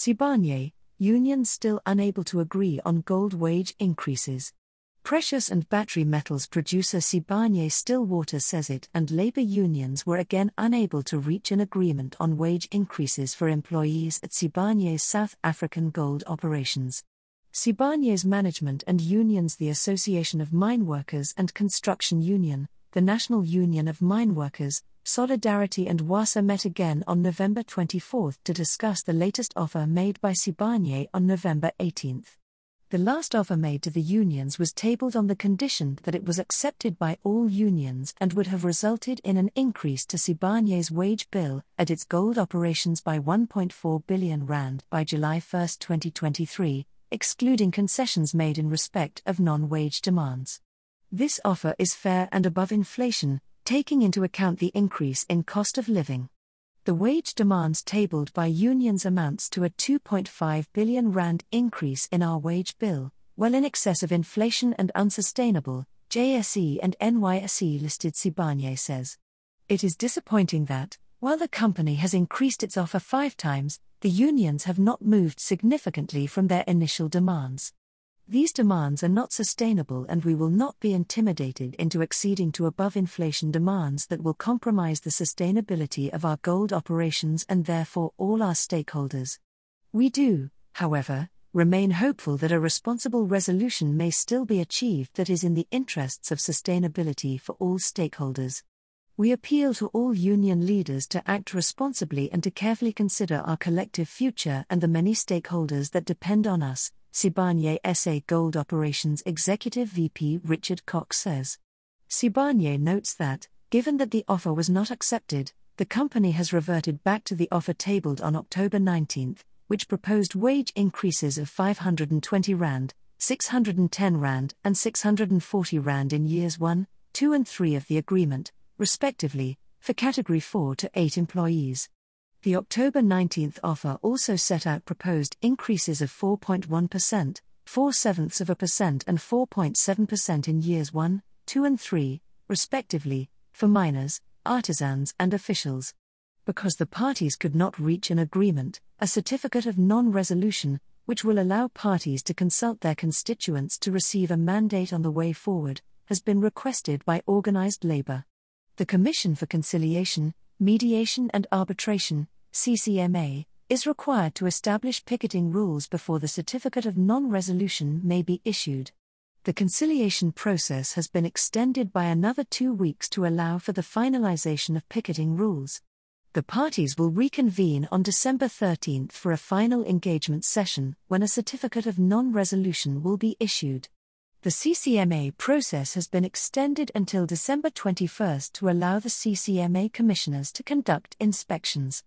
Sibanye, unions still unable to agree on gold wage increases. Precious and battery metals producer Sibanye Stillwater says it and labor unions were again unable to reach an agreement on wage increases for employees at Sibanye's South African gold operations. Sibanye's management and unions, the Association of Mine Workers and Construction Union, the National Union of Mine Workers, Solidarity and Uasa met again on November 24 to discuss the latest offer made by Sibanye on November 18. The last offer made to the unions was tabled on the condition that it was accepted by all unions and would have resulted in an increase to Sibanye's wage bill at its gold operations by 1.4 billion rand by July 1, 2023, excluding concessions made in respect of non-wage demands. This offer is fair and above inflation, taking into account the increase in cost of living. The wage demands tabled by unions amounts to a 2.5 billion rand increase in our wage bill, well in excess of inflation and unsustainable, JSE and NYSE listed Sibanye says. It is disappointing that, while the company has increased its offer five times, the unions have not moved significantly from their initial demands. These demands are not sustainable, and we will not be intimidated into acceding to above inflation demands that will compromise the sustainability of our gold operations and therefore all our stakeholders. We do, however, remain hopeful that a responsible resolution may still be achieved that is in the interests of sustainability for all stakeholders. We appeal to all union leaders to act responsibly and to carefully consider our collective future and the many stakeholders that depend on us, Sibanye SA Gold Operations Executive VP Richard Cox says. Sibanye notes that, given that the offer was not accepted, the company has reverted back to the offer tabled on October 19, which proposed wage increases of 520 Rand, 610 Rand, and 640 Rand in years 1, 2, and 3 of the agreement, respectively, for Category 4 to 8 employees. The October 19th offer also set out proposed increases of 4.1%, 4 sevenths of a percent, and 4.7% in years 1, 2, and 3, respectively, for miners, artisans, and officials. Because the parties could not reach an agreement, a certificate of non resolution, which will allow parties to consult their constituents to receive a mandate on the way forward, has been requested by organised labour. The Commission for Conciliation, Mediation and Arbitration, CCMA, is required to establish picketing rules before the certificate of non resolution may be issued. The conciliation process has been extended by another two weeks to allow for the finalization of picketing rules. The parties will reconvene on December 13 for a final engagement session when a certificate of non resolution will be issued. The CCMA process has been extended until December 21 to allow the CCMA commissioners to conduct inspections.